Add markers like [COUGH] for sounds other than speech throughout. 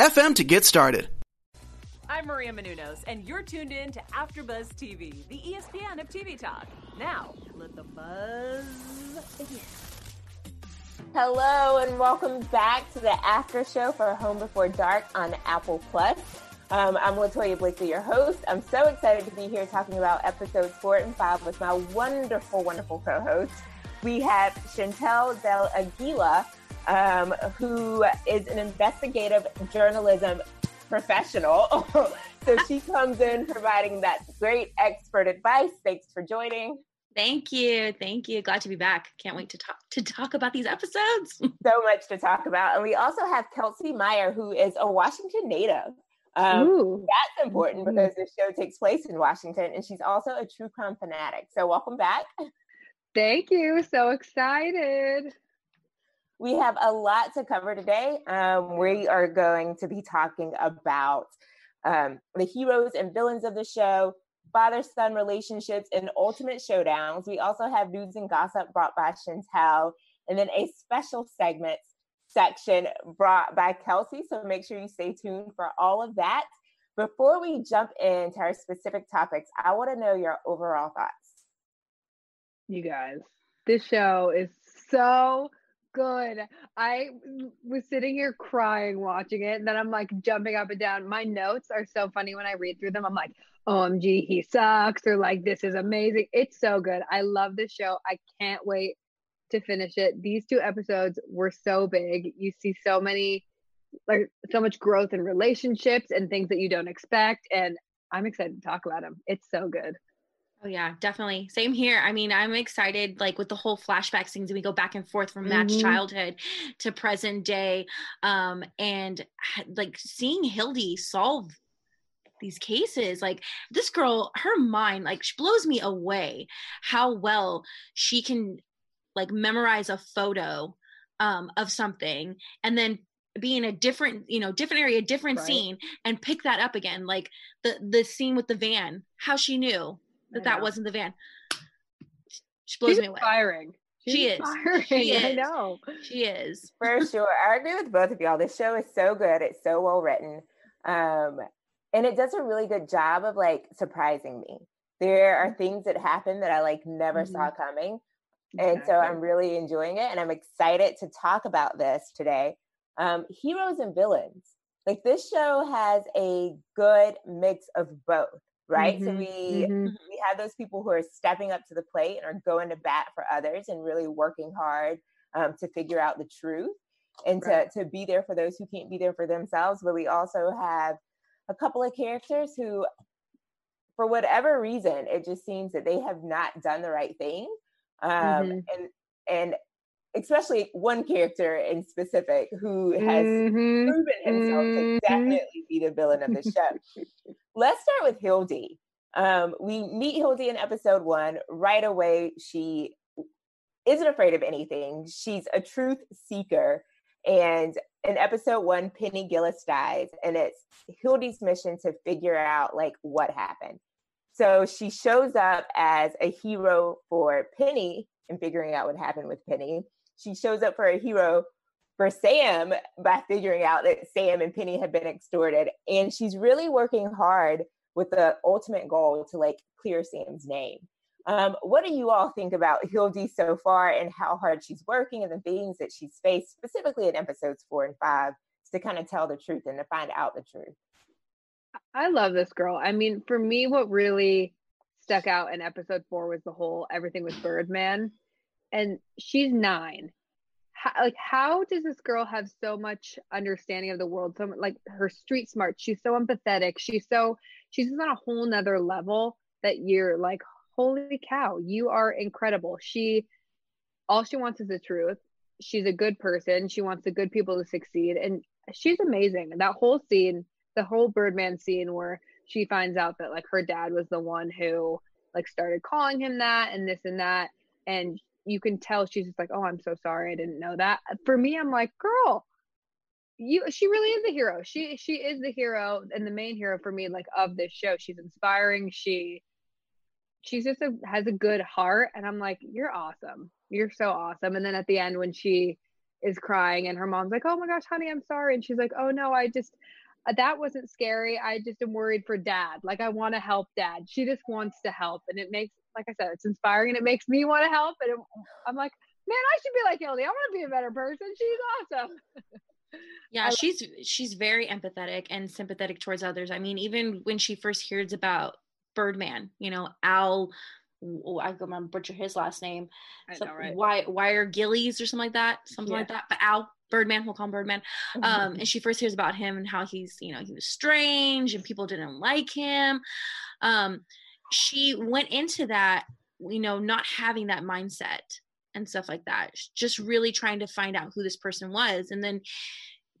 FM to get started. I'm Maria Menounos, and you're tuned in to AfterBuzz TV, the ESPN of TV talk. Now, let the buzz begin. Hello, and welcome back to the after show for Home Before Dark on Apple Plus. Um, I'm LaToya Blakely, your host. I'm so excited to be here talking about episodes four and five with my wonderful, wonderful co-host. We have Shyntel DelAguila, um, who is an investigative journalism professional. [LAUGHS] so she comes in providing that great expert advice. Thanks for joining. Thank you. Thank you. Glad to be back. Can't wait to talk to talk about these episodes. [LAUGHS] so much to talk about. And we also have Kelsey Meyer, who is a Washington native. Um, that's important mm-hmm. because this show takes place in Washington, and she's also a true crime fanatic. So welcome back. Thank you. So excited. We have a lot to cover today. Um, we are going to be talking about um, the heroes and villains of the show, father son relationships, and ultimate showdowns. We also have news and gossip brought by Shyntel, and then a special segment section brought by Kelsey. So make sure you stay tuned for all of that. Before we jump into our specific topics, I want to know your overall thoughts. You guys, this show is so good. I was sitting here crying watching it, and then I'm like jumping up and down. My notes are so funny when I read through them. I'm like, OMG, he sucks, or like, this is amazing. It's so good. I love this show. I can't wait to finish it. These two episodes were so big. You see so many, like, so much growth in relationships and things that you don't expect. And I'm excited to talk about them. It's so good. Oh yeah, definitely. Same here. I mean, I'm excited like with the whole flashback things and we go back and forth from mm-hmm. childhood to present day. Um, and like seeing Hilde solve these cases like this girl her mind like she blows me away how well she can like memorize a photo um, of something and then be in a different you know different area different right. scene and pick that up again like the the scene with the van how she knew that that wasn't the van. She blows She's me away. Firing. She's she [LAUGHS] is. Firing. She is. I know. She is. For sure. I agree with both of y'all. This show is so good. It's so well written. Um, and it does a really good job of like surprising me. There are things that happen that I like never mm-hmm. saw coming. Exactly. And so I'm really enjoying it. And I'm excited to talk about this today. Um, heroes and villains. Like this show has a good mix of both right? Mm-hmm, so we mm-hmm. we have those people who are stepping up to the plate and are going to bat for others and really working hard um, to figure out the truth and right. to to be there for those who can't be there for themselves. But we also have a couple of characters who, for whatever reason, it just seems that they have not done the right thing, um, mm-hmm. and and especially one character in specific who has mm-hmm. proven himself to mm-hmm. definitely be the villain of the show. [LAUGHS] Let's start with Hilde. Um, we meet Hilde in episode one. Right away, she isn't afraid of anything. She's a truth seeker. And in episode one, Penny Gillis dies, and it's Hilde's mission to figure out like what happened. So she shows up as a hero for Penny and figuring out what happened with Penny she shows up for a hero for Sam by figuring out that Sam and Penny have been extorted. And she's really working hard with the ultimate goal to like clear Sam's name. Um, what do you all think about Hilde so far and how hard she's working and the things that she's faced, specifically in episodes four and five, to kind of tell the truth and to find out the truth? I love this girl. I mean, for me, what really stuck out in episode four was the whole everything with Birdman and she's nine. How, like, how does this girl have so much understanding of the world? So, like, her street smart. She's so empathetic. She's so she's just on a whole nother level that you're like, holy cow, you are incredible. She all she wants is the truth. She's a good person. She wants the good people to succeed, and she's amazing. That whole scene, the whole Birdman scene where she finds out that like her dad was the one who like started calling him that and this and that and you can tell she's just like oh i'm so sorry i didn't know that. For me i'm like girl you she really is the hero. She she is the hero and the main hero for me like of this show. She's inspiring. She she's just a has a good heart. And i'm like you're awesome. You're so awesome. And then at the end when she is crying and her mom's like oh my gosh honey i'm sorry. And she's like oh no i just that wasn't scary. I just am worried for dad. Like I want to help dad. She just wants to help, and it makes, like I said, it's inspiring, and it makes me want to help. And it, I'm like, man, I should be like Hilde. I want to be a better person. She's awesome. [LAUGHS] yeah, I, she's she's very empathetic and sympathetic towards others. I mean, even when she first hears about Birdman, you know, Al. Oh, I go remember butcher his last name. I know, right? Why Wire Gillies or something like that, something yeah. like that. But Al Birdman, we'll call him Birdman. [LAUGHS] Um, mm-hmm. and she first hears about him and how he's, you know, he was strange and people didn't like him. Um, she went into that, you know, not having that mindset and stuff like that. Just really trying to find out who this person was. And then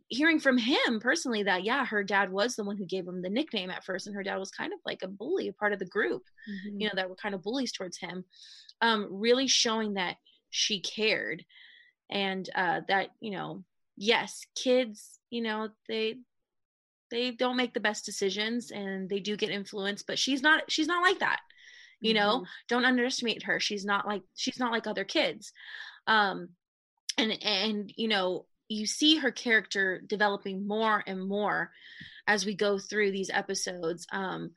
hearing from him personally that, yeah, her dad was the one who gave him the nickname at first. And her dad was kind of like a bully, a part of the group, mm-hmm. you know, that were kind of bullies towards him. Um, really showing that she cared and uh, that you know yes kids you know they they don't make the best decisions and they do get influenced but she's not she's not like that you know? Mm-hmm. don't underestimate her. She's not like she's not like other kids. Um and and you know you see her character developing more and more as we go through these episodes. Um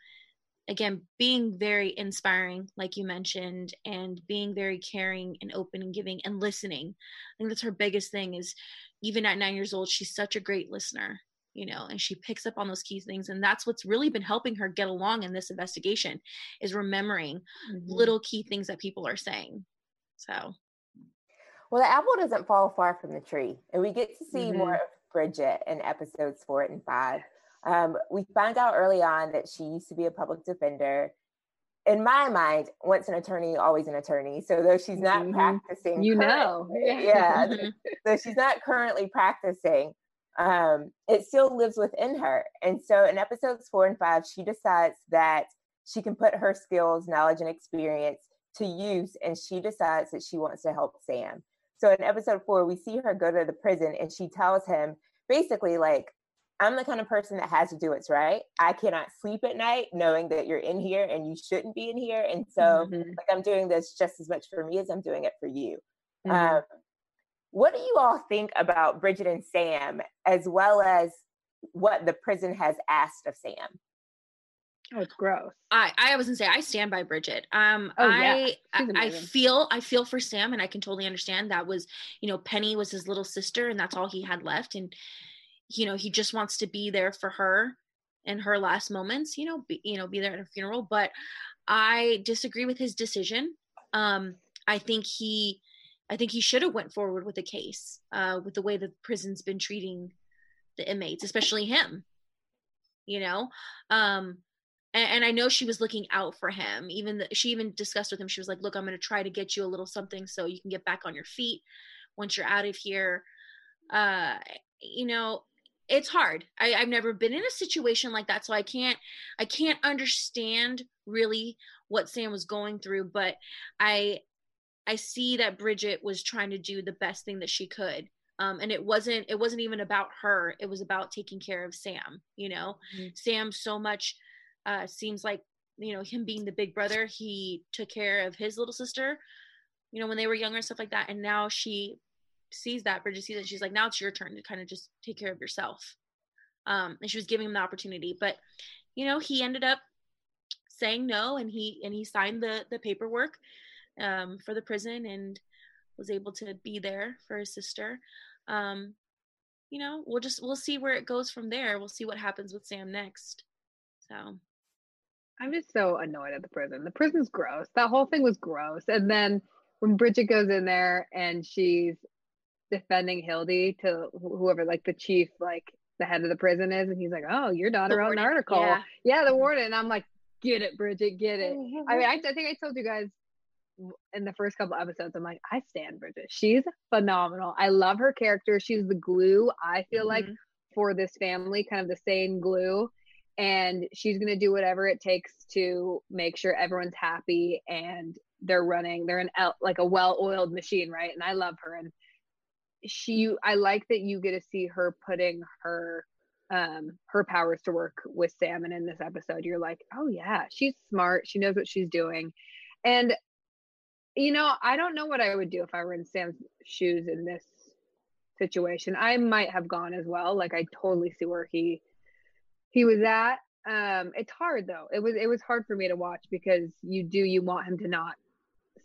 again being very inspiring like you mentioned and being very caring and open and giving and listening. I think that's her biggest thing is even at nine years old she's such a great listener you know and she picks up on those key things and that's what's really been helping her get along in this investigation is remembering mm-hmm. little key things that people are saying so well the apple doesn't fall far from the tree and we get to see mm-hmm. more of bridget in episodes four and five um, we found out early on that she used to be a public defender. In my mind, once an attorney, always an attorney. So though she's not mm-hmm. practicing, you know, [LAUGHS] yeah, mm-hmm. though she's not currently practicing, um, it still lives within her. And so in episodes four and five, she decides that she can put her skills, knowledge, and experience to use, and she decides that she wants to help Sam. So in episode four, we see her go to the prison, and she tells him basically like I'm the kind of person that has to do what's right. I cannot sleep at night knowing that you're in here and you shouldn't be in here. And so, mm-hmm. like, I'm doing this just as much for me as I'm doing it for you. Mm-hmm. Um, what do you all think about Bridget and Sam, as well as what the prison has asked of Sam? Oh, it's gross. I I was gonna say I stand by Bridget. Um, oh, yeah. I I, I feel I feel for Sam, and I can totally understand that was you know Penny was his little sister, and that's all he had left, and you know he just wants to be there for her in her last moments you know be, you know be there at her funeral but i disagree with his decision um i think he i think he should have went forward with the case uh with the way the prison's been treating the inmates especially him you know? Um and, and i know she was looking out for him. Even the, she even discussed with him she was like look i'm going to try to get you a little something so you can get back on your feet once you're out of here. Uh you know it's hard. I, I, have never been in a situation like that so i can't i can't understand really what sam was going through but i i see that bridget was trying to do the best thing that she could um, and it wasn't it wasn't even about her it was about taking care of sam you know mm-hmm. sam so much uh seems like you know him being the big brother he took care of his little sister you know when they were younger and stuff like that and now she sees that, Bridget sees it. She's like, now it's your turn to kind of just take care of yourself. Um, and she was giving him the opportunity, but you know, he ended up saying no, and he and he signed the the paperwork um, for the prison and was able to be there for his sister. Um, you know, we'll just we'll see where it goes from there. We'll see what happens with Sam next. So. I'm just so annoyed at the prison. The prison's gross. That whole thing was gross. And then when Bridget goes in there and she's defending Hilde to whoever, like the chief, like the head of the prison is, and he's like, "Oh, your daughter wrote an article." Yeah. yeah, the warden. And I'm like, "Get it, Bridget, get it." I mean, I, I think I told you guys in the first couple episodes, I'm like, I stand Bridget. She's phenomenal. I love her character. She's the glue. I feel mm-hmm. like for this family, kind of the same glue. And she's going to do whatever it takes to make sure everyone's happy and they're running. They're an like a well-oiled machine, right? And I love her. And she, I like that you get to see her putting her um her powers to work with Sam and in this episode you're like oh yeah she's smart she knows what she's doing and you know I don't know what I would do if I were in Sam's shoes in this situation. I might have gone as well. Like I totally see where he he was at. Um it's hard though. It was it was hard for me to watch because you do you want him to not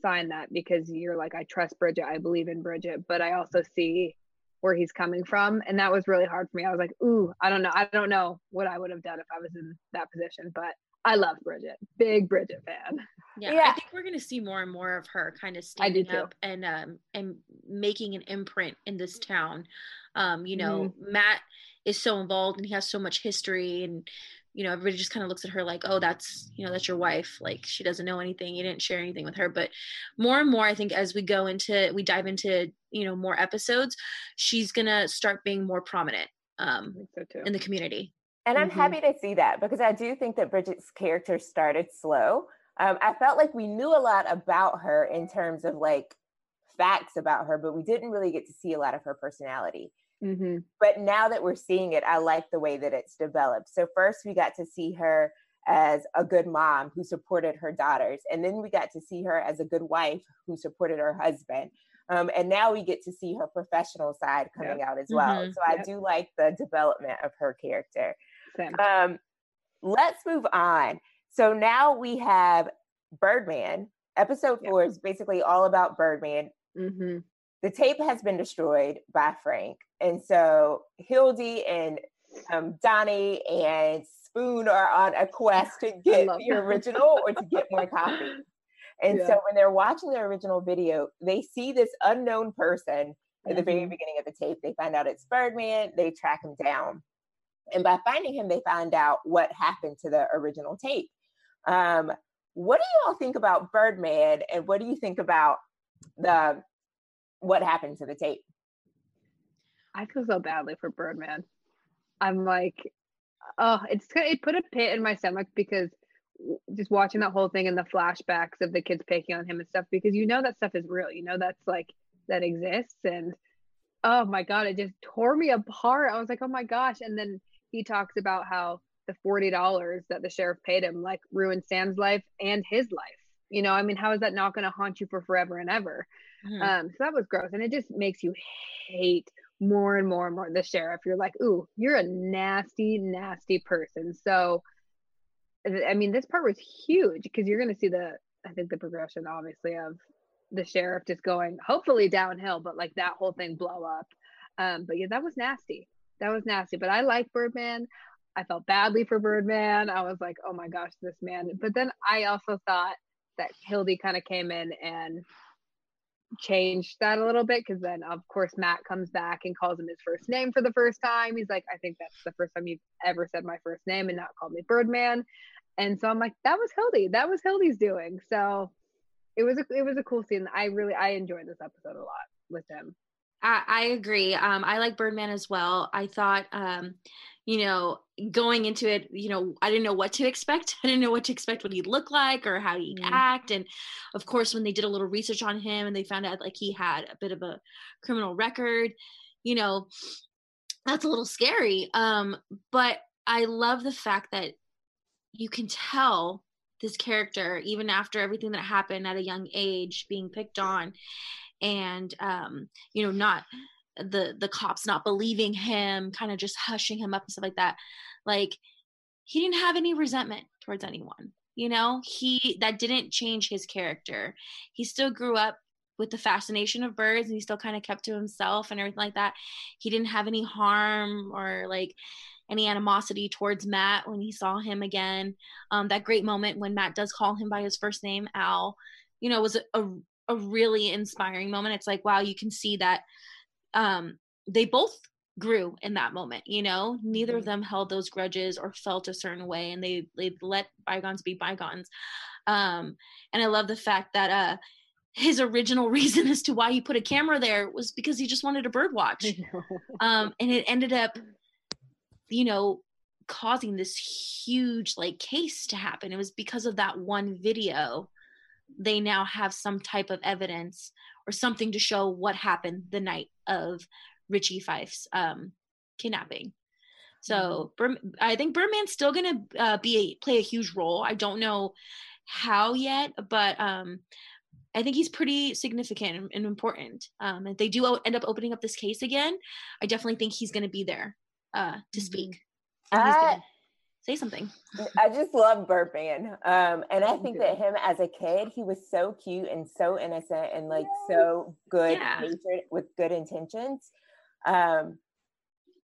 sign that because you're like I trust Bridget, I believe in Bridget, but I also see where he's coming from and that was really hard for me. I was like, "Ooh, I don't know. I don't know what I would have done if I was in that position." But I love Bridget. Big Bridget fan. Yeah, yeah, I think we're gonna see more and more of her kind of standing up and um and making an imprint in this town. Um, you know, mm-hmm. Matt is so involved and he has so much history and you know everybody just kind of looks at her like oh that's you know that's your wife like she doesn't know anything you didn't share anything with her but more and more i think as we go into we dive into you know more episodes she's gonna start being more prominent um so in the community and I'm mm-hmm. happy to see that because I do think that Bridget's character started slow. Um, I felt like we knew a lot about her in terms of like facts about her, but we didn't really get to see a lot of her personality. Mm-hmm. But now that we're seeing it, I like the way that it's developed. So, first, we got to see her as a good mom who supported her daughters. And then we got to see her as a good wife who supported her husband. Um, and now we get to see her professional side coming yep. out as well. Mm-hmm. So I yep. do like the development of her character. Um, let's move on. So now we have Birdman. Episode four is basically all about Birdman. Mm-hmm. The tape has been destroyed by Frank. And so Hilde and um, Donny and Spoon are on a quest to [LAUGHS] get the original or to get more copies. [LAUGHS] And yeah. so when they're watching the original video, they see this unknown person at the very mm-hmm. beginning of the tape. They find out it's Birdman. They track him down. And by finding him, they find out what happened to the original tape. Um, what do you all think about Birdman, and what do you think about the what happened to the tape? I feel so badly for Birdman. I'm like, oh, it's it put a pit in my stomach because just watching that whole thing and the flashbacks of the kids picking on him and stuff because you know that stuff is real. You know that's like that exists and oh my god, it just tore me apart. I was like, oh my gosh, and then he talks about how the $40 that the sheriff paid him like ruined Sam's life and his life. You know, I mean, how is that not going to haunt you for forever and ever? Mm-hmm. Um, so that was gross. And it just makes you hate more and more and more the sheriff. You're like, ooh, you're a nasty, nasty person. So, I mean, this part was huge because you're going to see the, I think the progression, obviously, of the sheriff just going hopefully downhill, but like that whole thing blow up. Um, but yeah, that was nasty that was nasty. But I like Birdman. I felt badly for Birdman. I was like, oh my gosh, this man. But then I also thought that Hilde kind of came in and changed that a little bit because then of course Matt comes back and calls him his first name for the first time. He's like, I think that's the first time you've ever said my first name and not called me Birdman. And so I'm like, that was Hilde. That was Hilde's doing. So it was a it was a cool scene. I really I enjoyed this episode a lot with him. I, I agree. Um, I like Birdman as well. I thought, um, you know, going into it, you know, I didn't know what to expect. [LAUGHS] I didn't know what to expect, what he'd look like or how he'd mm. act. And of course, when they did a little research on him and they found out like he had a bit of a criminal record, you know, that's a little scary. Um, but I love the fact that you can tell this character, even after everything that happened at a young age, being picked on and um, you know not the the cops not believing him kind of just hushing him up and stuff like that. Like he didn't have any resentment towards anyone you know? He that didn't change his character. He still grew up with the fascination of birds and he still kind of kept to himself and everything like that. He didn't have any harm or like any animosity towards Matt when he saw him again. Um, that great moment when Matt does call him by his first name, Al, you know, was a, a, a really inspiring moment. It's like, wow, you can see that um, they both grew in that moment you know neither of mm-hmm. them held those grudges or felt a certain way and they they let bygones be bygones um and i love the fact that uh his original [LAUGHS] reason as to why he put a camera there was because he just wanted a bird watch [LAUGHS] um and it ended up you know, causing this huge like case to happen. It was because of that one video. They now have some type of evidence or something to show what happened the night of Richie Fife's um, kidnapping. So mm-hmm. I think Birdman's still gonna uh, be a, play a huge role. I don't know how yet, but um, I think he's pretty significant and, and important. Um, if they do end up opening up this case again, I definitely think he's going to be there uh, to mm-hmm. speak. I, say something. I just love Birdman. Um, and I think that him as a kid, he was so cute and so innocent and like so good yeah. with good intentions. Um,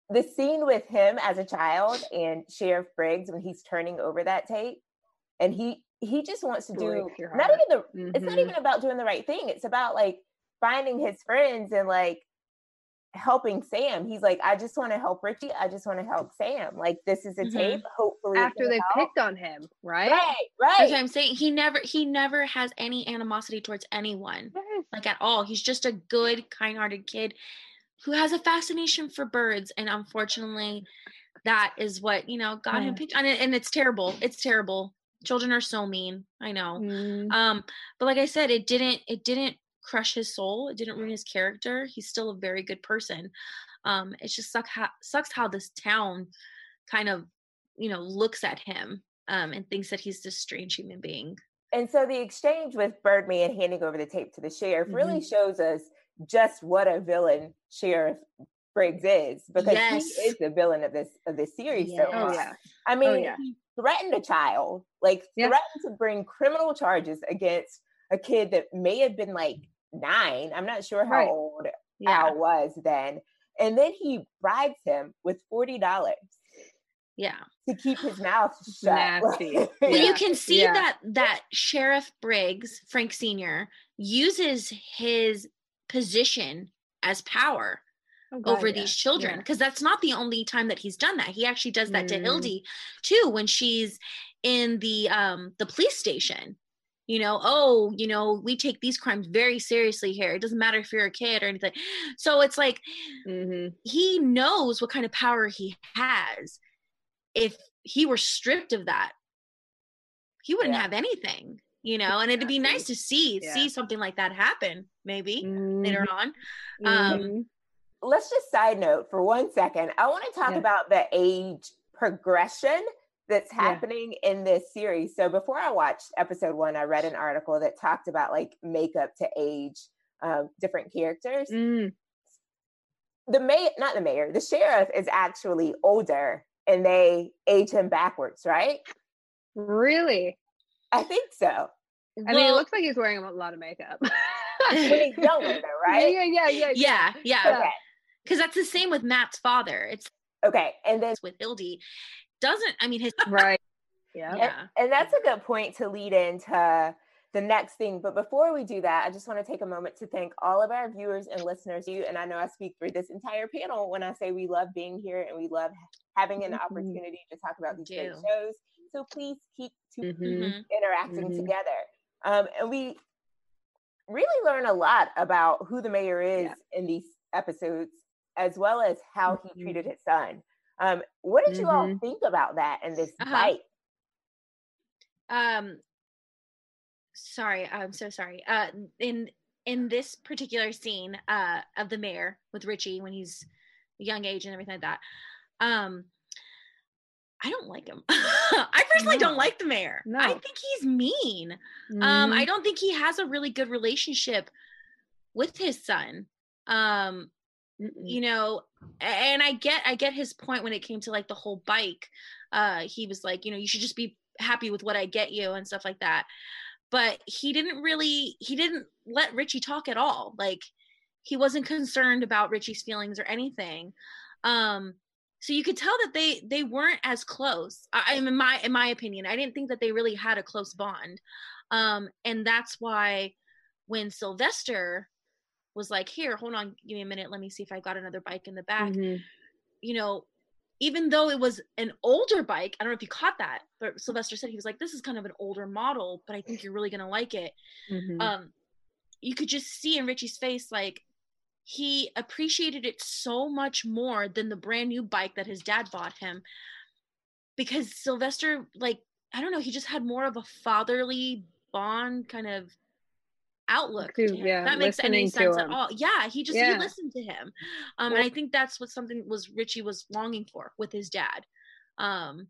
the scene with him as a child and Sheriff Briggs when he's turning over that tape and he he just wants to do not even the mm-hmm. it's not mm-hmm. even about doing the right thing. It's about like finding his friends and like helping Sam. He's like, I just want to help Richie. I just want to help Sam. Like this is a mm-hmm. tape. Hopefully after they help. picked on him, right? Right, right. That's what I'm saying. He never he never has any animosity towards anyone. Yes. Like at all. He's just a good, kind hearted kid who has a fascination for birds. And unfortunately, that is what, you know, got yeah. him picked on it. And it's terrible. It's terrible. Children are so mean. I know. Mm. Um, but like I said, it didn't it didn't crush his soul. It didn't ruin his character. He's still a very good person. Um, it just suck ha- sucks how this town kind of, you know, looks at him um, and thinks that he's this strange human being. And so the exchange with Birdman handing over the tape to the sheriff mm-hmm. really shows us just what a villain Sheriff Briggs is because yes. he is the villain of this of this series yes. so Oh, yeah. I mean, oh, yeah. he threatened a child, like yeah. threatened to bring criminal charges against a kid that may have been like nine. I'm not sure how right. old yeah. Al was then. And then he bribes him with forty dollars. Yeah. To keep his mouth [SIGHS] shut. Nasty. [LAUGHS] yeah. Well, you can see yeah. that that Sheriff Briggs, Frank Sr., uses his position as power oh, God, over yeah. these children because yeah. that's not the only time that he's done that he actually does that mm. to hilde too when she's in the um the police station you know oh you know we take these crimes very seriously here it doesn't matter if you're a kid or anything so it's like mm-hmm. he knows what kind of power he has if he were stripped of that he wouldn't yeah. have anything you know and it'd be nice to see yeah. see something like that happen maybe mm-hmm. later on um mm-hmm. let's just side note for one second i want to talk yeah. about the age progression that's happening yeah. in this series so before i watched episode one i read an article that talked about like makeup to age um, different characters mm. the mayor not the mayor the sheriff is actually older and they age him backwards right really I think so. I well, mean, it looks like he's wearing a lot of makeup. when he's [LAUGHS] younger, though, right? Yeah, yeah, yeah, yeah, yeah. yeah. Okay. Because that's the same with Matt's father. It's okay, and then with Hilde, doesn't I mean his [LAUGHS] right? Yeah, yeah, and, and that's a good point to lead into the next thing. But before we do that, I just want to take a moment to thank all of our viewers and listeners. You and I know I speak for this entire panel when I say we love being here and we love having an mm-hmm. opportunity to talk about these great shows. So please keep mm-hmm. mm-hmm. interacting mm-hmm. together. Um, and we really learn a lot about who the mayor is yeah. in these episodes, as well as how mm-hmm. he treated his son. Um, what did you all mm-hmm. think about that and this uh-huh. fight? Um, sorry, I'm so sorry. Uh, in in this particular scene uh, of the mayor with Richie when he's young age and everything like that, um, I don't like him. [LAUGHS] I personally no. don't like the mayor. No. I think he's mean. Mm-hmm. Um, I mm-hmm. don't think he has a really good relationship with his son. Um, Mm-mm. you know, and I get I get his point when it came to like the whole bike. Uh, he was like, you know, you should just be happy with what I get you and stuff like that. But he didn't really he didn't let Richie talk at all. Like he wasn't concerned about Richie's feelings or anything. Um, so you could tell that they they weren't as close i in my in my opinion i didn't think that they really had a close bond um and that's why when sylvester was like here hold on give me a minute let me see if i got another bike in the back mm-hmm. you know even though it was an older bike i don't know if you caught that but sylvester said he was like this is kind of an older model but i think you're really gonna like it mm-hmm. um you could just see in richie's face like he appreciated it so much more than the brand new bike that his dad bought him because Sylvester like I don't know, he just had more of a fatherly bond kind of outlook to him. yeah, that makes any sense at all yeah he just Yeah. he listened to him um and i think that's what something was richie was longing for with his dad um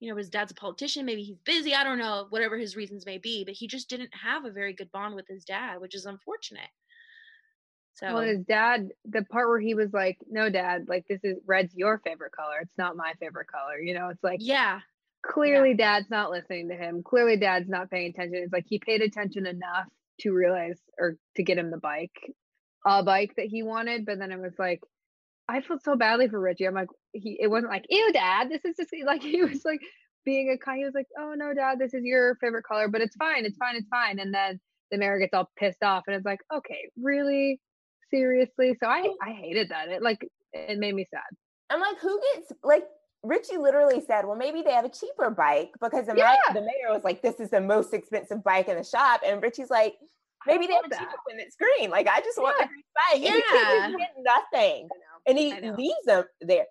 you know his dad's a politician maybe he's busy i don't know whatever his reasons may be but he just didn't have a very good bond with his dad which is unfortunate so Well, his dad, the part where he was like, "No, dad, like this is red's your favorite color. It's not my favorite color." You know, it's like yeah clearly dad's not listening to him. Clearly dad's not paying attention. It's like he paid attention enough to realize or to get him the bike, a bike that he wanted, but then it was like I felt so badly for Richie. I'm like he it wasn't like, "Ew, dad, this is just [LAUGHS] like he was like being a kind he was like, "Oh no, dad, this is your favorite color, but it's fine. It's fine. It's fine." And then the mayor gets all pissed off and it's like, "Okay, really? Seriously?" So I I hated that. It like it made me sad. I'm like, who gets like Richie literally said, well, maybe they have a cheaper bike because the, ma- the mayor was like, this is the most expensive bike in the shop. And Richie's like, maybe they have a cheaper one that's green. Like, I just want Yeah. the green bike. And Yeah. get nothing. And he leaves them there.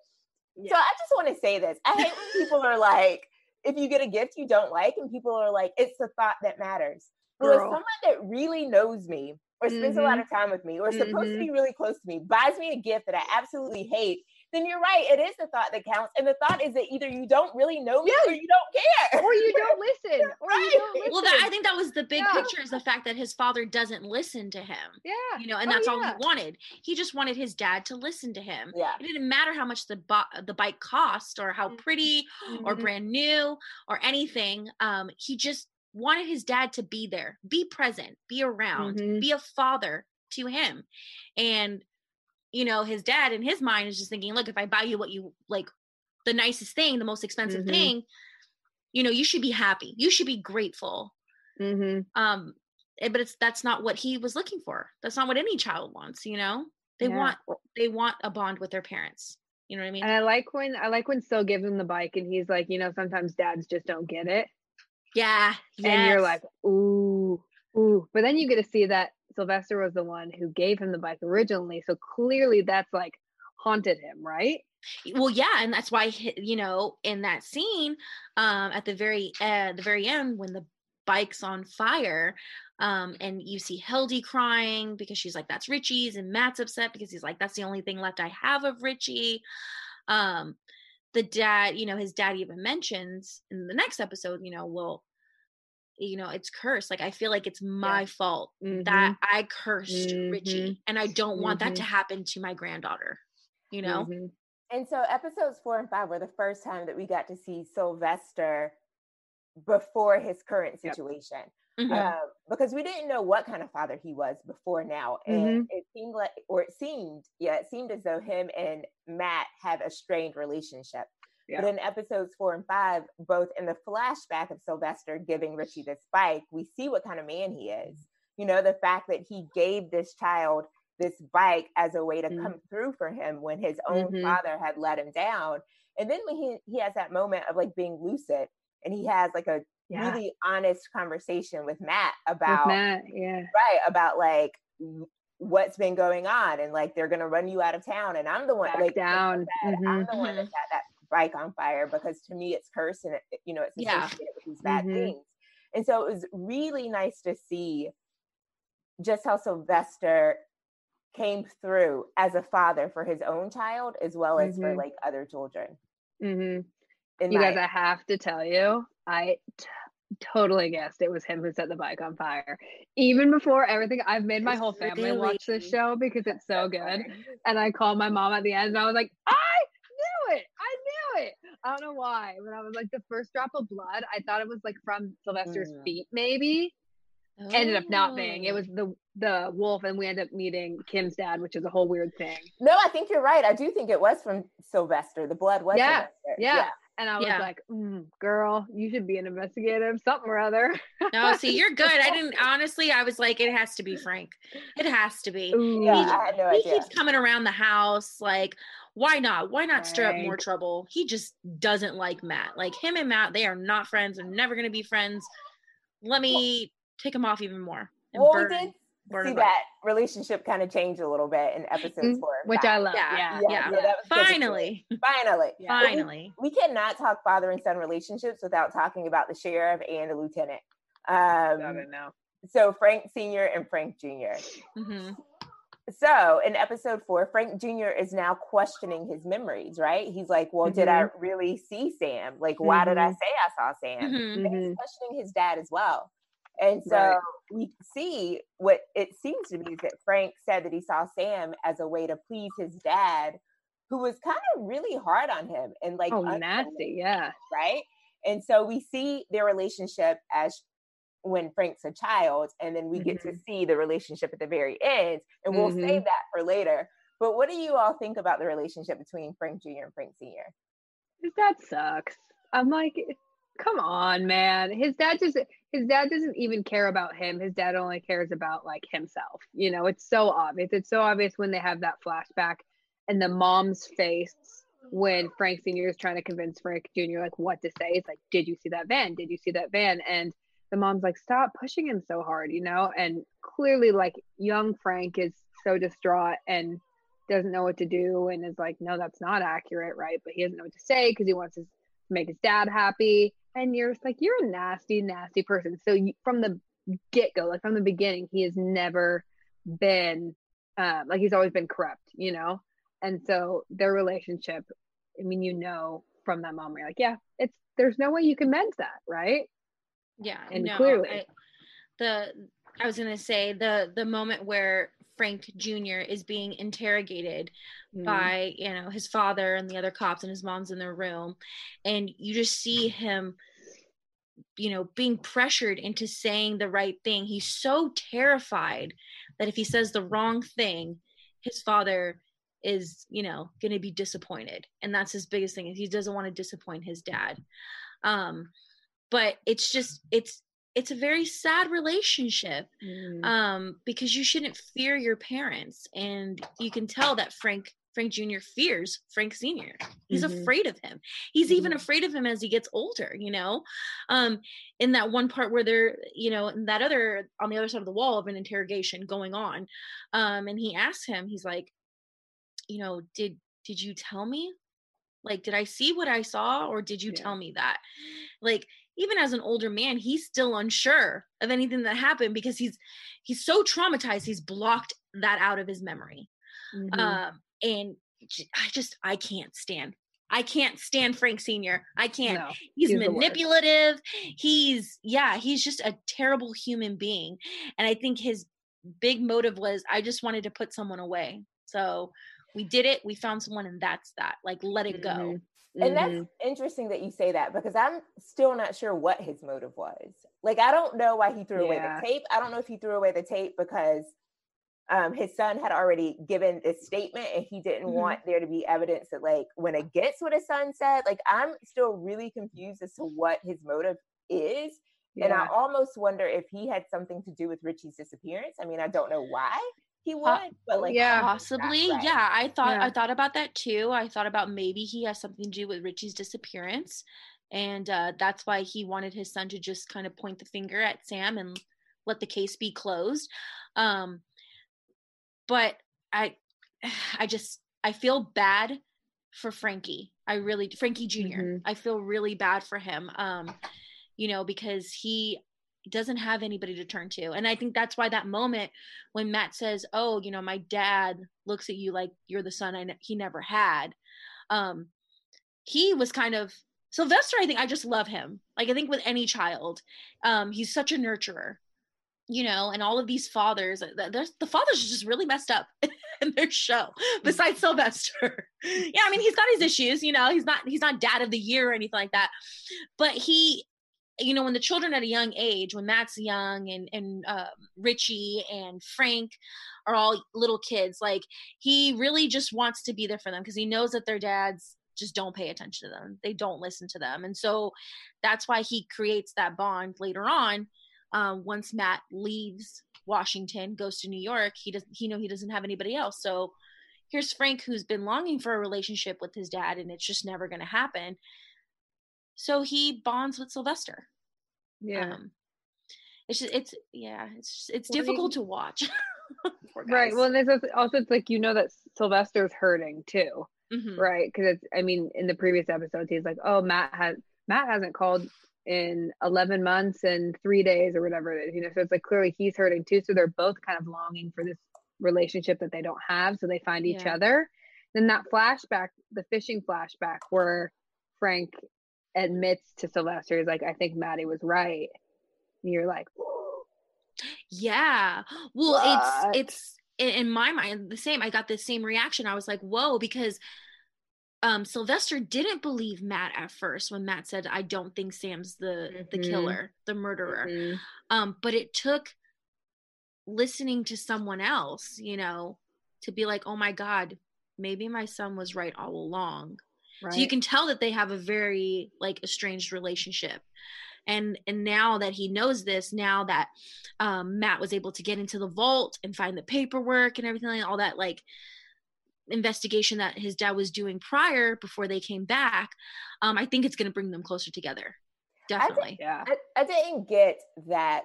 So I just want to say this. I hate when people are like, if you get a gift you don't like, and people are like, it's the thought that matters. Well, if someone that really knows me or spends a lot of time with me or is supposed to Mhm. be really close to me buys me a gift that I absolutely hate, then you're right. It is the thought that counts. And the thought is that either you don't really know me or you don't care. or you [LAUGHS] don't listen. Or you Right. don't listen. well that i think that was the big Yeah. picture is the fact that his father doesn't listen to him yeah. you know and Oh, that's all he wanted he just wanted his dad to listen to him Yeah. it didn't matter how much the bo- the bike cost or how pretty or Mhm. brand new or anything um he just wanted his dad to be there be present be around Mhm. be a father to him and you know his dad in his mind is just thinking look if i buy you what you like the nicest thing the most expensive Mhm. thing you know you should be happy you should be grateful Mhm. um eh, but it's that's not what he was looking for that's not what any child wants you know they Yeah. want they want a bond with their parents you know what i mean And I like when I like when Still gives him the bike and he's like, you know, sometimes dads just don't get it. yeah And you're like, ooh, ooh. But then you get to see that Sylvester was the one who gave him the bike originally. So clearly that's like haunted him, right? well yeah and that's why you know in that scene um at the very uh the very end when the bike's on fire um and you see hilde crying because she's like that's richie's and matt's upset because he's like that's the only thing left i have of richie um the dad you know his dad even mentions in the next episode you know well you know it's cursed like i feel like it's my fault that i cursed richie Mhm. and i don't want that to Mhm. happen to my granddaughter you know Mhm. And so episodes four and five were the first time that we got to see Sylvester before his current Yep. situation. Mhm. um, because we didn't know what kind of father he was before now, and it seemed like, or it seemed, yeah, it seemed as though him and Matt have a strained relationship. Yeah. But in episodes four and five, both in the flashback of Sylvester giving Richie this bike, we see what kind of man he is. You know, the fact that he gave this child this bike as a way to Mhm. come through for him when his own Mhm. father had let him down. And then when he he has that moment of like being lucid and he has like a Yeah. really honest conversation with Matt With about Matt, yeah. right about like what's been going on and like they're gonna run you out of town and I'm the one Back like down. I'm Mhm. the one that set that bike on fire because to me it's cursed and it, you know it's Yeah. associated with these bad Mhm. things. And so it was really nice to see just how Sylvester came through as a father for his own child as well as for Mhm. like other children. Mhm. In You my guys, I have to tell you, I t- totally guessed it was him who set the bike on fire. Even before everything, I've made my whole family watch this show because it's so good. And I called my mom at the end and I was like, I knew it. I knew it. I don't know why. But I was like, the first drop of blood, I thought it was like from Sylvester's Mm. feet, maybe. Ended up not being. It Oh. was the the wolf, and we ended up meeting Kim's dad, which is a whole weird thing. No, I think you're right. I do think it was from Sylvester. The blood was Yeah, Sylvester. Yeah. And I was Yeah. like, mm, girl, you should be an investigative, something or other. No, see, you're [LAUGHS] good. I didn't honestly. I was like, it has to be Frank. It has to be. Ooh. Yeah, He- I had no he idea. keeps coming around the house. Like, why not? Why not stir up more trouble? He just doesn't like Matt. Like him and Matt, they are not friends. They're never gonna be friends. Let me take him off even more. and Well, we burn. see that relationship kind of change a little bit in episodes Mm, four, which five. I love. Yeah, Yeah. yeah. that was good to. Finally. finally, Yeah. But we- Finally. we cannot talk father and son relationships without talking about the sheriff and the lieutenant. Um, Love it now. so Frank Senior and Frank Junior. hmm So in episode four, Frank Jr. is now questioning his memories, right? He's like, Well, did I really see Sam? Like, why did I Mhm. say I saw Sam? hmm he's Mhm. questioning his dad as well. And so Right. we see what it seems to be is that Frank said that he saw Sam as a way to please his dad, who was kind of really hard on him and like Oh, nasty. Yeah. right? And so we see their relationship as when Frank's a child, and then we get to Mm-hmm. see the relationship at the very end, and we'll Mhm. save that for later. But what do you all think about the relationship between Frank Jr. and Frank Sr.? His dad sucks. I'm like, come on, man. His dad just his dad doesn't even care about him. His dad only cares about like himself. You know, it's so obvious. It's so obvious when they have that flashback and the mom's face when Frank Sr. is trying to convince Frank Jr. like what to say. It's like, did you see that van? Did you see that van? And the mom's like, stop pushing him so hard, you know? And clearly like young Frank is so distraught and doesn't know what to do and is like, no, that's not accurate, right? But he doesn't know what to say because he wants to make his dad happy. And you're just like, you're a nasty, nasty person. So you, from the get go, like from the beginning, he has never been uh, like he's always been corrupt, you know. And so their relationship, I mean, you know, from that moment, you're like, yeah, it's there's no way you can mend that, right? Yeah, And no, clearly- I, the I was gonna say the the moment where Frank Jr. is being interrogated Mm. by you know his father and the other cops and his mom's in the room, and you just see him, you know, being pressured into saying the right thing. He's so terrified that if he says the wrong thing, his father is you know going to be disappointed and that's his biggest thing is he doesn't want to disappoint his dad um but it's just it's it's a very sad relationship Mm. um because you shouldn't fear your parents and you can tell that frank frank jr fears frank senior he's Mhm. afraid of him he's even Mhm. afraid of him as he gets older you know um in that one part where they're you know in that other on the other side of the wall of an interrogation going on um and he asks him he's like you know did did you tell me like did i see what i saw or did you Yeah. tell me that like even as an older man he's still unsure of anything that happened because he's he's so traumatized he's blocked that out of his memory. Mhm. um and i just i can't stand i can't stand frank senior. I can't. No, he's, he's manipulative. He's yeah he's just a terrible human being. And i think his big motive was i just wanted to put someone away. So we did it we found someone and that's that. Like let it go. Mhm. And Mhm. that's interesting that you say that because I'm still not sure what his motive was. Like, I don't know why he threw away the tape. I don't know if he threw away the tape because um, his son had already given this statement and he didn't Mhm. want there to be evidence that, like, went against what his son said. Like, I'm still really confused as to what his motive is. And I almost wonder if he had something to do with Richie's disappearance. I mean, I don't know why he would, Po- but like, Yeah. possibly right. yeah i thought i thought about that too i thought about maybe he has something to do with richie's disappearance and uh, that's why he wanted his son to just kind of point the finger at sam and let the case be closed um but i [SIGHS] i just i feel bad for frankie i really frankie junior Mhm. i feel really bad for him um you know because he doesn't have anybody to turn to. And i think that's why that moment when matt says oh you know my dad looks at you like you're the son I ne- he never had um he was kind of sylvester i think i just love him. Like i think with any child um he's such a nurturer you know and all of these fathers uh, the fathers are just really messed up [LAUGHS] in their show besides sylvester. [LAUGHS] Yeah i mean he's got his issues you know he's not he's not dad of the year or anything like that but he you know when the children at a young age when matt's young and and uh, richie and frank are all little kids like he really just wants to be there for them because he knows that their dads just don't pay attention to them. They don't listen to them. And so that's why he creates that bond later on um, once matt leaves washington goes to new york he doesn't he know he doesn't have anybody else. So here's frank who's been longing for a relationship with his dad and it's just never going to happen so he bonds with Sylvester. yeah. Um, it's just, it's yeah it's just, it's Well, you- difficult to watch [LAUGHS] Right. Well, there's also- also it's like you know that Sylvester's hurting too, Mhm. right? Because it's I mean in the previous episodes he's like, oh Matt has Matt hasn't called in 11 months and three days or whatever it is, you know. So it's like clearly he's hurting too. So they're both kind of longing for this relationship that they don't have. So they find each Yeah. other. Then that flashback, the fishing flashback, where Frank admits to Sylvester, is like, I think Maddie was right. And you're like, [GASPS] Yeah. Well, What? it's it's in, my mind the same. I got the same reaction. I was like, "Whoa," because um Sylvester didn't believe Matt at first when Matt said, "I don't think Sam's the the Mhm. killer, the murderer." "Mm, Um but it took listening to someone else, you know, to be like, "Oh my god, maybe my son was right all along." Right. So you can tell that they have a very like estranged relationship. And and now that he knows this, now that um, Matt was able to get into the vault and find the paperwork and everything, like all that like investigation that his dad was doing prior before they came back, um, I think it's going to bring them closer together. Definitely. yeah. I, I didn't get that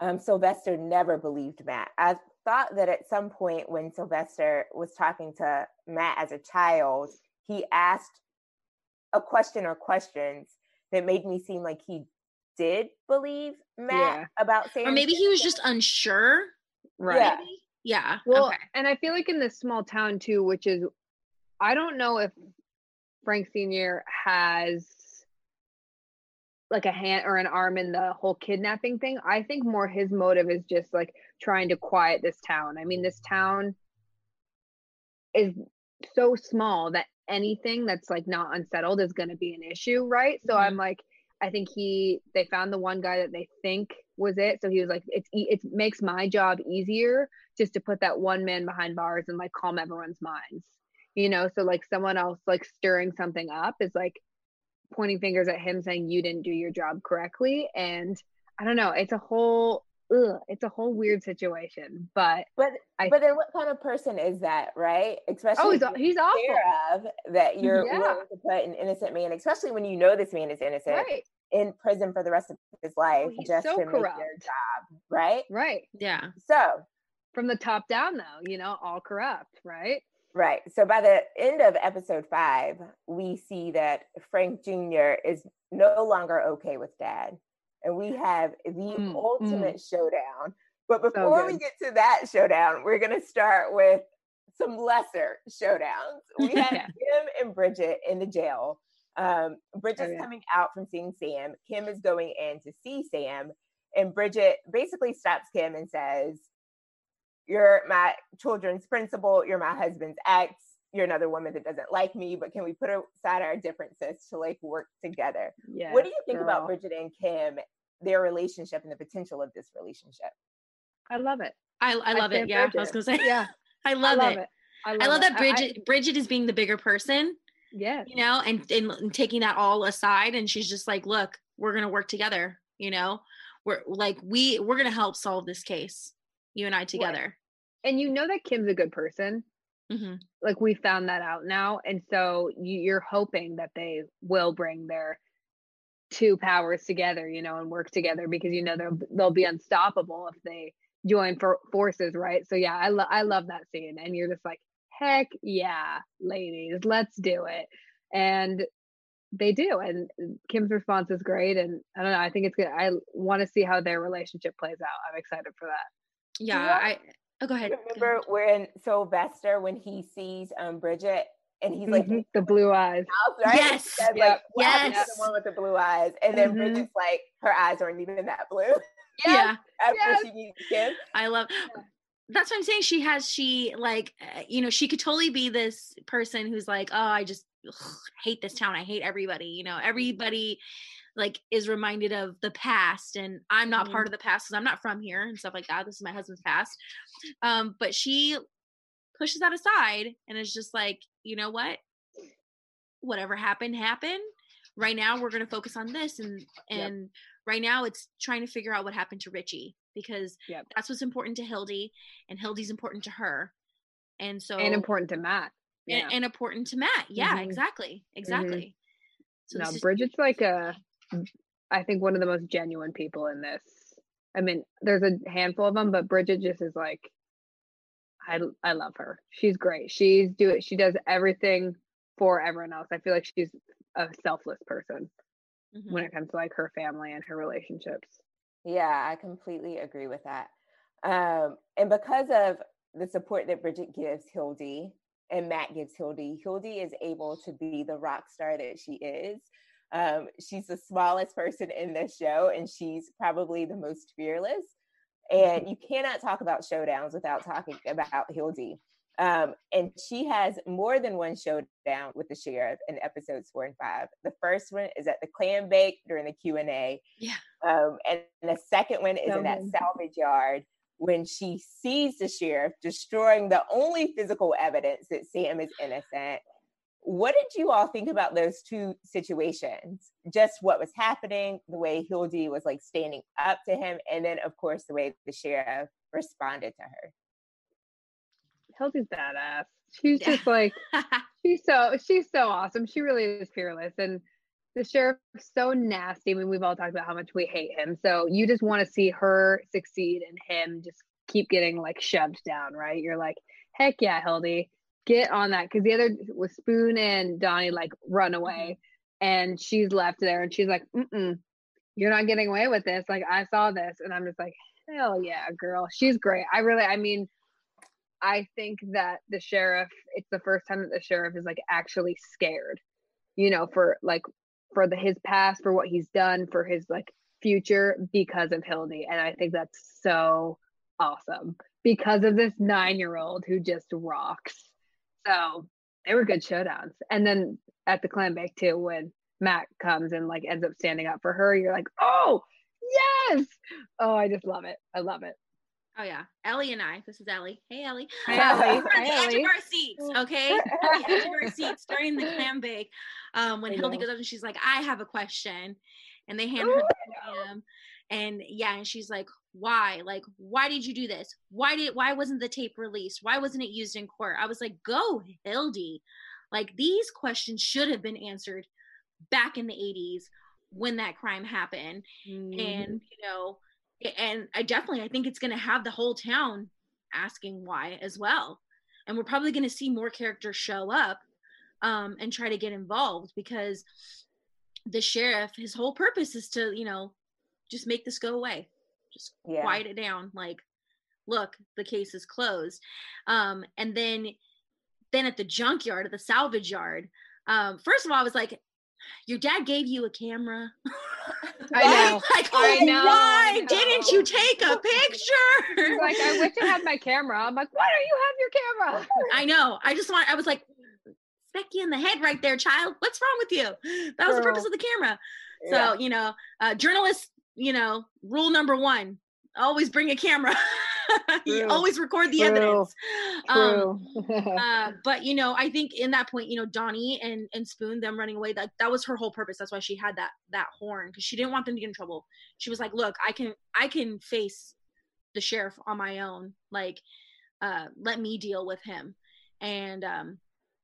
um, Sylvester never believed Matt. I thought that at some point when Sylvester was talking to Matt as a child, he asked a question or questions that made me seem like he did believe Matt Yeah. about Sam. Or maybe he was just unsure. Right. Yeah. Yeah. Well, okay. and I feel like in this small town too, which is, I don't know if Frank Senior has like a hand or an arm in the whole kidnapping thing. I think more his motive is just like trying to quiet this town. I mean, this town is so small that anything that's like not unsettled is going to be an issue, right? So Mhm. I'm like, I think he they found the one guy that they think was it. So he was like, it's it makes my job easier just to put that one man behind bars and like calm everyone's minds, you know. So like someone else like stirring something up is like pointing fingers at him saying you didn't do your job correctly, and I don't know. It's a whole ugh, it's a whole weird situation, but But I- but then what kind of person is that, right? Oh, especially oh, he's if he's you're awful, of that you're Yeah. willing to put an innocent man, especially when you know this man is innocent, right? in prison for the rest of his oh, life Oh, just so to make their job, right? Right. Yeah. So From the top down, though, you know, all corrupt, right? Right. So by the end of episode five, we see that Frank Jr. is no longer okay with dad. And we have the Mm, ultimate showdown. But before we get to that showdown, we're going to start with some lesser showdowns. [LAUGHS] We have. Kim and Bridget in the jail. Um, Bridget's yeah. coming out from seeing Sam. Kim is going in to see Sam. And Bridget basically stops Kim and says, you're my children's principal, you're my husband's ex, you're another woman that doesn't like me, but can we put aside our differences to like work together? Yeah. what do you think about. Bridget and Kim, their relationship and the potential of this relationship? I love it. I, I love it. stand Yeah. I was going to say, Yeah, [LAUGHS] I I love, love it. it. I love it. that I- I- Bridget Bridget is being the bigger person, Yeah, you know, and, and and taking that all aside, and she's just like, "Look, we're gonna work together." You know, we're like we we're gonna help solve this case, you and I together. And you know that Kim's a good person. Hmm Like we found that out now, and so you, you're hoping that they will bring their two powers together, you know, and work together because you know they'll they'll be unstoppable if they join for forces, right? So yeah, I love I love that scene, and you're just like, heck yeah, ladies, let's do it, and they do, and Kim's response is great, and I don't know, I think it's good. I want to see how their relationship plays out. I'm excited for that. Yeah, Yeah. I. Oh, go ahead. go Remember ahead. when Sylvester when he sees um Bridget and he's like Mhm, the blue eyes. house, right? Yes. He says, like, Yep. what happened to Yes. the one with the blue eyes? And then Mhm. Bridget's like, her eyes aren't even that blue [LAUGHS] Yeah, after Yes. she meets Kim. I love. That's what I'm saying. She has she like uh, you know she could totally be this person who's like, oh, I just ugh, hate this town. I hate everybody. You know, everybody like is reminded of the past, and I'm not part of the past because I'm not from here and stuff like that. This is my husband's past. Um, but she pushes that aside and is just like, you know what? Whatever happened, happened. Right now, we're gonna focus on this, and and right now, it's trying to figure out what happened to Richie because Yep. that's what's important to Hilde, and Hilde's important to her, and so and important to Matt. and, Yeah. and important to Matt. Yeah, Mhm. exactly, exactly. So no, this is- Bridget's like a, I think one of the most genuine people in this. I mean, there's a handful of them, but Bridget just is like, I I love her. She's great. She's do it. She does everything for everyone else. I feel like she's a selfless person mm-hmm. when it comes to like her family and her relationships. Yeah, I completely agree with that. Um, and because of the support that Bridget gives Hilde and Matt gives Hilde, Hilde is able to be the rock star that she is. Um, she's the smallest person in this show, and she's probably the most fearless. And you cannot talk about showdowns without talking about Hilde. Um, and she has more than one showdown with the sheriff in episodes four and five. The first one is at the clam bake during the Q and A. Yeah. Um, and the second one is in that salvage yard when she sees the sheriff destroying the only physical evidence that Sam is innocent. What did you all think about those two situations? Just what was happening, the way Hilde was like standing up to him, and then of course the way the sheriff responded to her. Hilde's badass. She's just like [LAUGHS] she's so she's so awesome. She really is fearless. And the sheriff's so nasty. I mean, we've all talked about how much we hate him. So you just want to see her succeed and him just keep getting like shoved down, right? You're like, heck yeah, Hilde, get on that. Cause the other was Spoon and Donny like run away and she's left there and she's like, mm you're not getting away with this. Like I saw this and I'm just like, hell yeah, girl. She's great. I really, I mean, I think that the sheriff, it's the first time that the sheriff is like actually scared, you know, for like for the his past, for what he's done, for his like future because of Hilde. And I think that's so awesome because of this nine year old who just rocks. So they were good showdowns. And then at the clam bake too, when Matt comes and like ends up standing up for her, you're like, oh yes. Oh, I just love it. I love it. Oh yeah, Ellie and I. This is Ellie. Hey Ellie. Hi Ellie. [LAUGHS] We're at the edge of our seats, okay? the edge of our seats during the [LAUGHS] clam bake. Um, when Hilde goes up and she's like, "I have a question," and they hand her the podium, and yeah, and she's like, "Why? Like, why did you do this? Why did? Why wasn't the tape released? Why wasn't it used in court?" I was like, "Go, Hilde! Like these questions should have been answered back in the '80s when that crime happened, mm. and you know." and I definitely I think it's going to have the whole town asking why as well. And we're probably going to see more characters show up um, and try to get involved because the sheriff, his whole purpose is to, you know, just make this go away, just yeah. quiet it down. Like, look, the case is closed. Um, and then, then at the junkyard, at the salvage yard, um, first of all, I was like, your dad gave you a camera. [LAUGHS] I know. [LAUGHS] like, oh, I know. why didn't you take a picture? like, I wish I had my camera. I'm like, why don't you have your camera? [LAUGHS] I know. I just want, I was like, smack you in the head right there, child. What's wrong with you? That was Girl. the purpose of the camera. Yeah. So, you know, uh, journalists, you know, rule number one, always bring a camera. [LAUGHS] always record the True. evidence. Um, [LAUGHS] uh, but you know, I think in that point, you know, Donny and and Spoon them running away that that was her whole purpose. That's why she had that that horn because she didn't want them to get in trouble. She was like, "Look, I can I can face the sheriff on my own. Like, uh, let me deal with him." And um,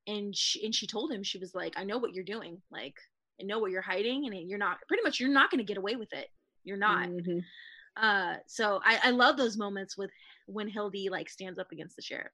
and she and she told him she was like, "I know what you're doing. Like, I know what you're hiding, and you're not pretty much you're not going to get away with it. You're not." Mm-hmm uh so i i love those moments with when hilde like stands up against the sheriff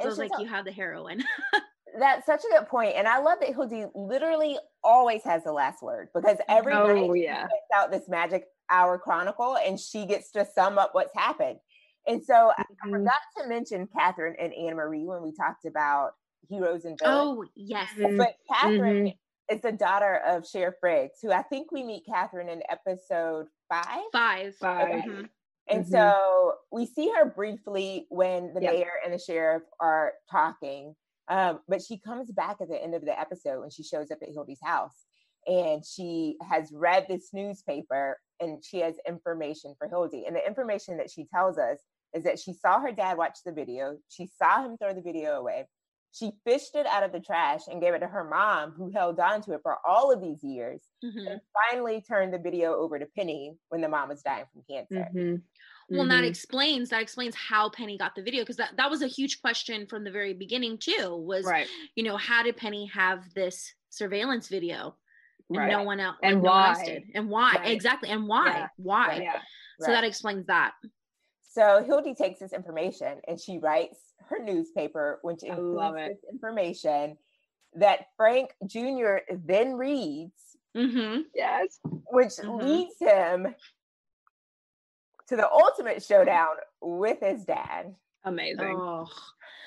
so it's like a, you have the heroine [LAUGHS] that's such a good point and i love that hilde literally always has the last word because every oh, night yeah. she puts out this magic hour chronicle and she gets to sum up what's happened and so mm-hmm. i forgot to mention catherine and anne marie when we talked about heroes and villains oh yes but catherine mm-hmm. Is the daughter of sheriff briggs who i think we meet catherine in episode five? Five. Five. Mm-hmm. And mm-hmm. so we see her briefly when the yep. mayor and the sheriff are talking. Um, but she comes back at the end of the episode when she shows up at Hilde's house and she has read this newspaper and she has information for Hilde. And the information that she tells us is that she saw her dad watch the video, she saw him throw the video away, she fished it out of the trash and gave it to her mom, who held on to it for all of these years, mm-hmm. and finally turned the video over to Penny when the mom was dying from cancer. Mm-hmm. Well, mm-hmm. that explains that explains how Penny got the video because that, that was a huge question from the very beginning too. Was right. you know how did Penny have this surveillance video and right. no one else and no why else did and why right. exactly and why yeah. why yeah. So that explains that. So Hilde takes this information and she writes her newspaper, which includes this information that Frank Jr. then reads, Mm-hmm. Yes. which Mhm. leads him to the ultimate showdown with his dad. Amazing. Oh,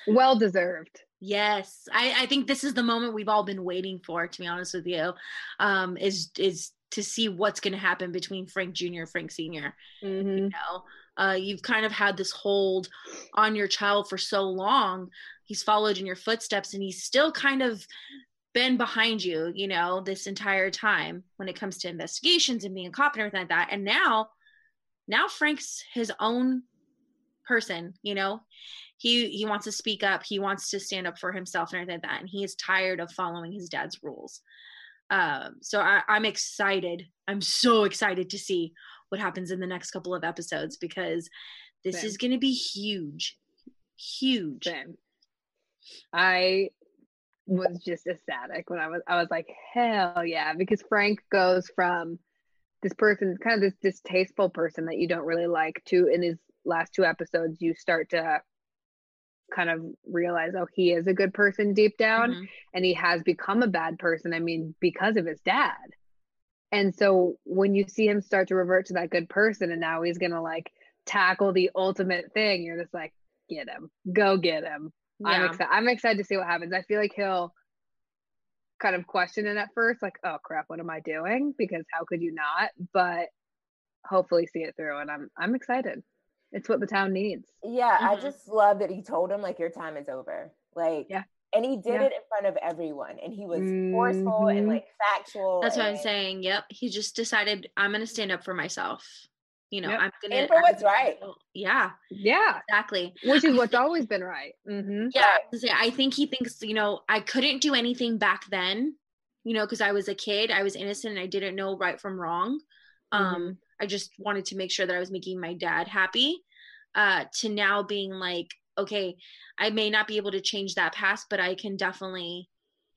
Well deserved. yes. I, I think this is the moment we've all been waiting for, to be honest with you. Um, is is to see what's gonna happen between Frank Jr. and Frank Sr. Mm-hmm. you know uh, you've kind of had this hold on your child for so long he's followed in your footsteps and he's still kind of been behind you you know this entire time when it comes to investigations and being a cop and everything like that. And now now frank's his own person you know? He he wants to speak up. He wants to stand up for himself and everything like that. And he is tired of following his dad's rules. Um so I, i'm excited. I'm so excited to see what happens in the next couple of episodes because this Same. is going to be huge huge Same. I was just ecstatic when I was I was like, hell yeah, because Frank goes from this person, kind of this distasteful person that you don't really like, to in his last two episodes, you start to kind of realize, oh, he is a good person deep down, Mhm. and he has become a bad person. I mean, because of his dad. And so when you see him start to revert to that good person, and now he's gonna like tackle the ultimate thing, you're just like, get him, go get him. I'm Yeah. excited. I'm excited to see what happens. I feel like he'll kind of question it at first, like, "Oh crap, what am I doing?" Because how could you not? But hopefully see it through, and I'm I'm excited. It's what the town needs. Yeah, I Mhm. just love that he told him like your time is over. Like Yeah. And he did Yeah. it in front of everyone and he was forceful and Mhm. like factual. that's what i'm saying yep he just decided i'm going to stand up for myself you know Yep. i'm gonna And for what's right. yeah Yeah, exactly which is what's always been right. hmm Yeah, Right. I say, I think he thinks, you know, I couldn't do anything back then, you know, because I was a kid, I was innocent, and I didn't know right from wrong. Um, I just wanted to make sure that I was making my dad happy. Uh, to now being like, okay, I may not be able to change that past, but I can definitely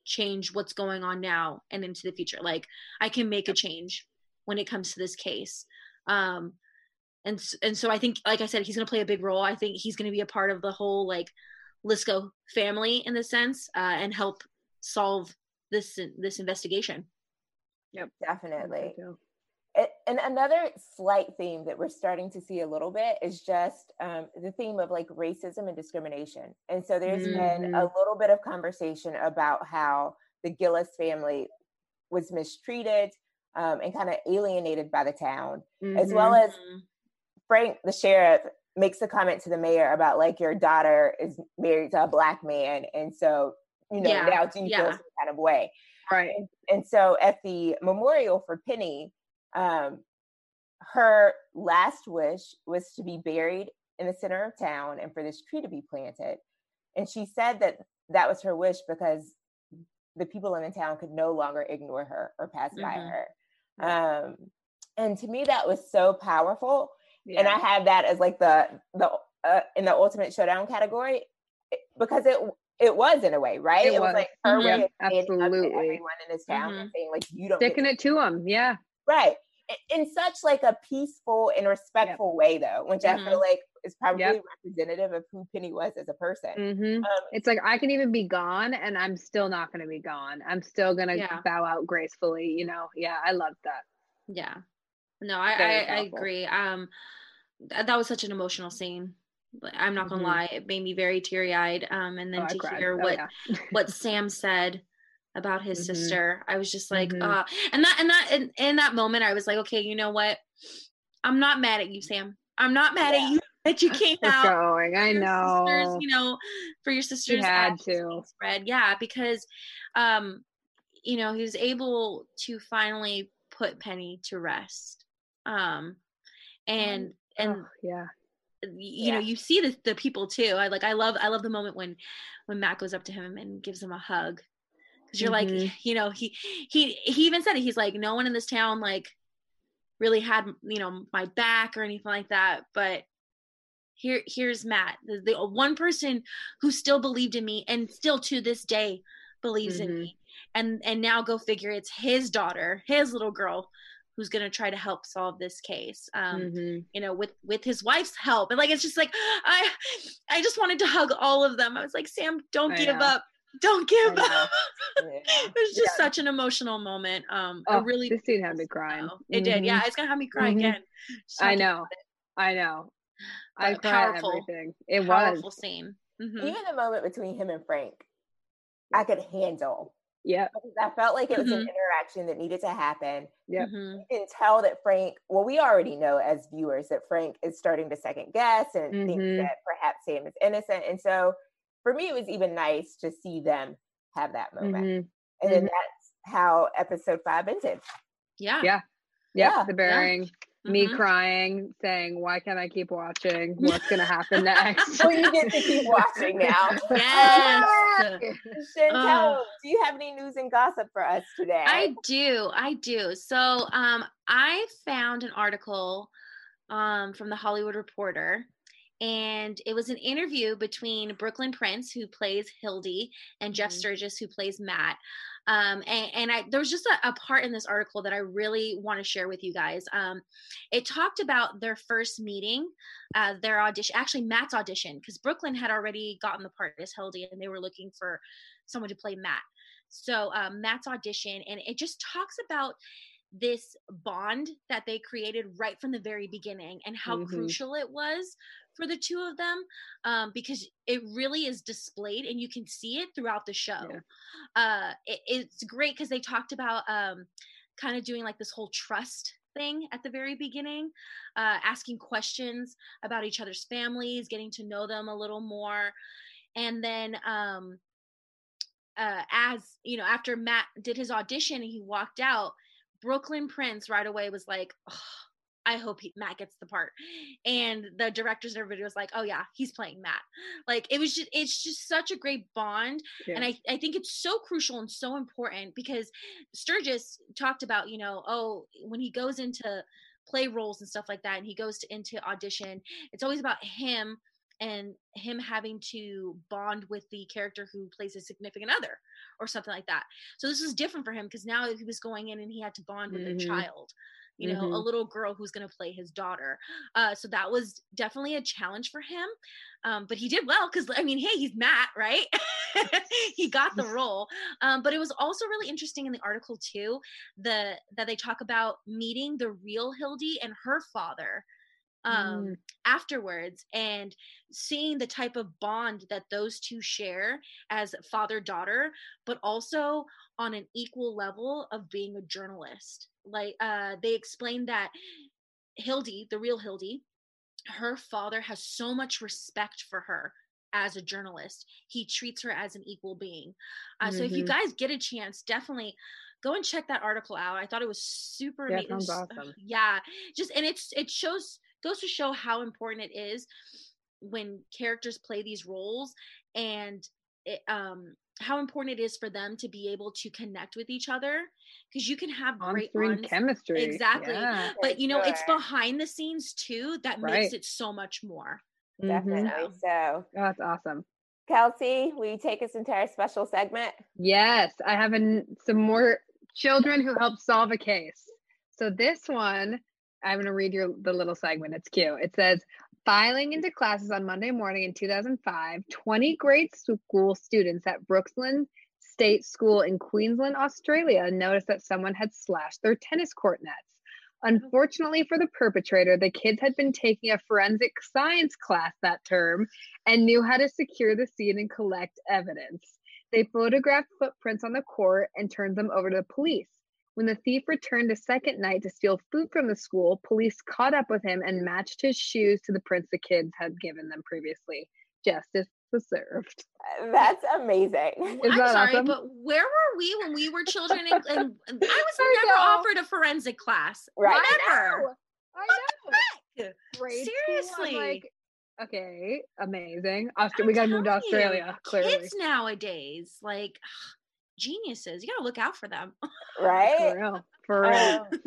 change what's going on now and into the future. Like, I can make a change when it comes to this case. Um, and and so I think, like I said, he's gonna play a big role. I think he's gonna be a part of the whole like Lisko family in the sense, uh, and help solve this this investigation. Yep, definitely. And another slight theme that we're starting to see a little bit is just um, the theme of like racism and discrimination. And so there's been a little bit of conversation about how the Gillis family was mistreated um, and kind of alienated by the town, as well as Mhm. Frank, the sheriff, makes a comment to the mayor about like your daughter is married to a black man, and so you know Yeah, now do you feel some kind of way? right. and so at the memorial for Penny, um, her last wish was to be buried in the center of town and for this tree to be planted. And she said that that was her wish because the people in the town could no longer ignore her or pass by Mhm. her. Um, and to me, that was so powerful. Yeah. And I have that as like the the uh, in the ultimate showdown category because it it was in a way, right? It It, was. was. like her way of standing up to everyone in this town and saying like you don't sticking it to him. Yeah. right in such like a peaceful and respectful way though, which I Mhm. feel like is probably Yep. representative of who Penny was as a person. hmm Um, It's like I can even be gone, and I'm still not going to be gone. I'm still going to Yeah. bow out gracefully. You know. Yeah, I love that. Yeah. No, I, I, I agree. Um, th- that was such an emotional scene. I'm not gonna Mhm. lie, it made me very teary eyed. Um, and then Oh, to cried. hear Oh, what yeah. what [LAUGHS] Sam said about his Mhm. sister, I was just like, Mhm. uh, and that and that in, in that moment, I was like, okay, you know what? I'm not mad at you, Sam. I'm not mad Yeah. at you [LAUGHS] that you came It's out. going. I sisters, know. you know, for your sisters had to. spread. Yeah, because um, you know, he was able to finally put Penny to rest. Um and and Oh, yeah. you know, you see the the people too. I like I love I love the moment when when Matt goes up to him and gives him a hug. Cuz you're Mhm. like, you know, he he he even said it. He's like no one in this town like really had, you know, my back or anything like that, but here here's Matt, the, the one person who still believed in me and still to this day believes in Mhm. me. And and now go figure it's his daughter, his little girl who's going to try to help solve this case um Mhm. you know with with his wife's help and like it's just like [SIGHS] i i just wanted to hug all of them i was like sam don't I give know. up don't give up Yeah. [LAUGHS] it was just such an emotional moment um Oh, a really this scene had me crying. It did yeah Mhm. it's gonna have me cry Mhm. again Just I know. about it. I know. I But cried powerful. everything. It was powerful was. scene Mhm. Even the moment between him and Frank, I could handle. Yeah. because I felt like it was an Mhm. interaction that needed to happen. Yep. Mhm. You can tell that Frank, well, we already know as viewers that Frank is starting to second guess and think that perhaps Sam is innocent. And so for me, it was even nice to see them have that moment. Mhm. And then Mhm. that's how episode five ended. yeah Yeah. Yep. Yeah. The burying. Me Mhm. crying, saying, "Why can't I keep watching? [LAUGHS] What's gonna happen next?" So you get to keep watching now. [LAUGHS] yes Shyntel, Oh. do you have any news and gossip for us today? I do, I do. So um I found an article um from the Hollywood Reporter and it was an interview between Brooklyn Prince who plays Hilde and Jeff Mhm. Sturgess who plays Matt. Um and, and I there was just a, a part in this article that I really want to share with you guys. Um it talked about their first meeting, uh their audition actually Matt's audition because Brooklyn had already gotten the part as Hilde and they were looking for someone to play Matt. So um, Matt's audition, and it just talks about this bond that they created right from the very beginning and how Mhm. crucial it was for the two of them um, because it really is displayed and you can see it throughout the show. Yeah. Uh, it, it's great because they talked about um, kind of doing like this whole trust thing at the very beginning, uh, asking questions about each other's families, getting to know them a little more. And then um, uh, as you know, after Matt did his audition and he walked out, Brooklyn Prince right away was like, "Ugh, I hope he, Matt gets the part. And the directors and everybody was like, oh yeah, he's playing Matt. Like it was just, it's just such a great bond. And I, I think it's so crucial and so important because Sturgess talked about, you know, oh, when he goes into play roles and stuff like that, and he goes to into audition, it's always about him and him having to bond with the character who plays his significant other or something like that. So this was different for him because now he was going in and he had to bond with Mhm. a child, you know, a Mhm. little girl who's going to play his daughter. Uh, so that was definitely a challenge for him. Um, but he did well because I mean, hey, he's Matt, right? [LAUGHS] he got the [LAUGHS] role. Um, but it was also really interesting in the article too, the that they talk about meeting the real Hilde and her father um Mm. afterwards and seeing the type of bond that those two share as father daughter but also on an equal level of being a journalist like uh they explained that hilde the real hilde her father has so much respect for her as a journalist he treats her as an equal being uh, so if you Mhm. guys get a chance definitely go and check that article out i thought it was super Yeah, neat. It sounds was- awesome. [SIGHS] yeah just and it's it shows goes to show how important it is when characters play these roles and it, um how important it is for them to be able to connect with each other because you can have On great screen chemistry. exactly Yeah. but you know it's behind the scenes too that makes it so much more. Definitely so. Oh, that's awesome. Kelsey, will you take us into our special segment? Yes, I have an, some more children who help solve a case. So this one, I'm going to read your the little segment. It's cute. It says, filing into classes on Monday morning in 2005, 20 grade school students at Brooksland State School in Queensland, Australia, noticed that someone had slashed their tennis court nets. Unfortunately for the perpetrator, the kids had been taking a forensic science class that term and knew how to secure the scene and collect evidence. They photographed footprints on the court and turned them over to the police. When the thief returned a second night to steal food from the school, police caught up with him and matched his shoes to the prints the kids had given them previously. Justice was served. Uh, That's amazing. Is i'm that sorry awesome? but where were we when we were children and, and [LAUGHS] i was I never know. offered a forensic class Right. Never. I What the know. heck? Grade school, I'm Seriously. like, okay, amazing. Austra- we got to move to telling you, Australia, clearly. Kids nowadays, like geniuses. You gotta look out for them. Right? For real. For real. Um,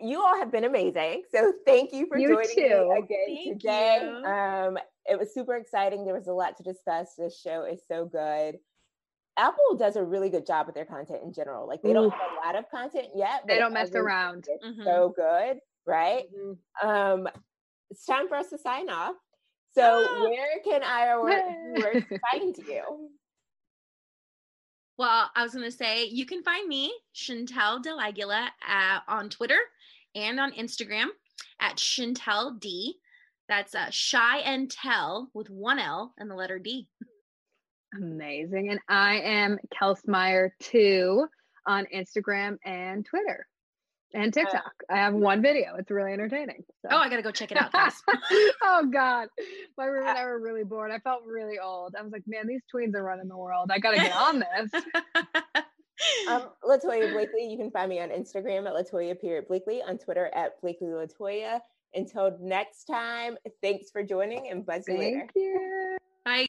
you all have been amazing. So thank you for You joining too. me again Thank today. you. Um, it was super exciting. There was a lot to discuss. This show is so good. Apple does a really good job with their content in general. Like they don't have a lot of content yet. They don't mess around. Mm-hmm. So good, right? Mm-hmm. Um, it's time for us to sign off. So ah! where can our viewers find you? Well, I was going to say you can find me, Shyntel DelAguila, uh, on Twitter and on Instagram at Shyntel D. That's uh, shy and tell with one L and the letter D. Amazing. And I am Kelsmeyer too on Instagram and Twitter and uh, TikTok. Uh, I have one video. It's really entertaining. So. Oh, I gotta go check it out, guys. [LAUGHS] oh God, my room and I were really bored. I felt really old. I was like, man, these tweens are running the world. I gotta get on [LAUGHS] this. um, Latoya Blakely. You can find me on Instagram at Latoya period Blakely, on Twitter at Blakely Latoya. Until next time, thanks for joining and buzz you later. You. Bye.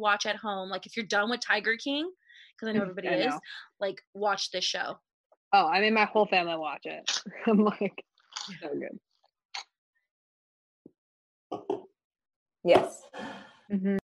Watch at home, like if you're done with Tiger King, because I know everybody I is, like watch this show. Oh, I mean, my whole family watch it. [LAUGHS] I'm like, so good. Yes. Mm-hmm.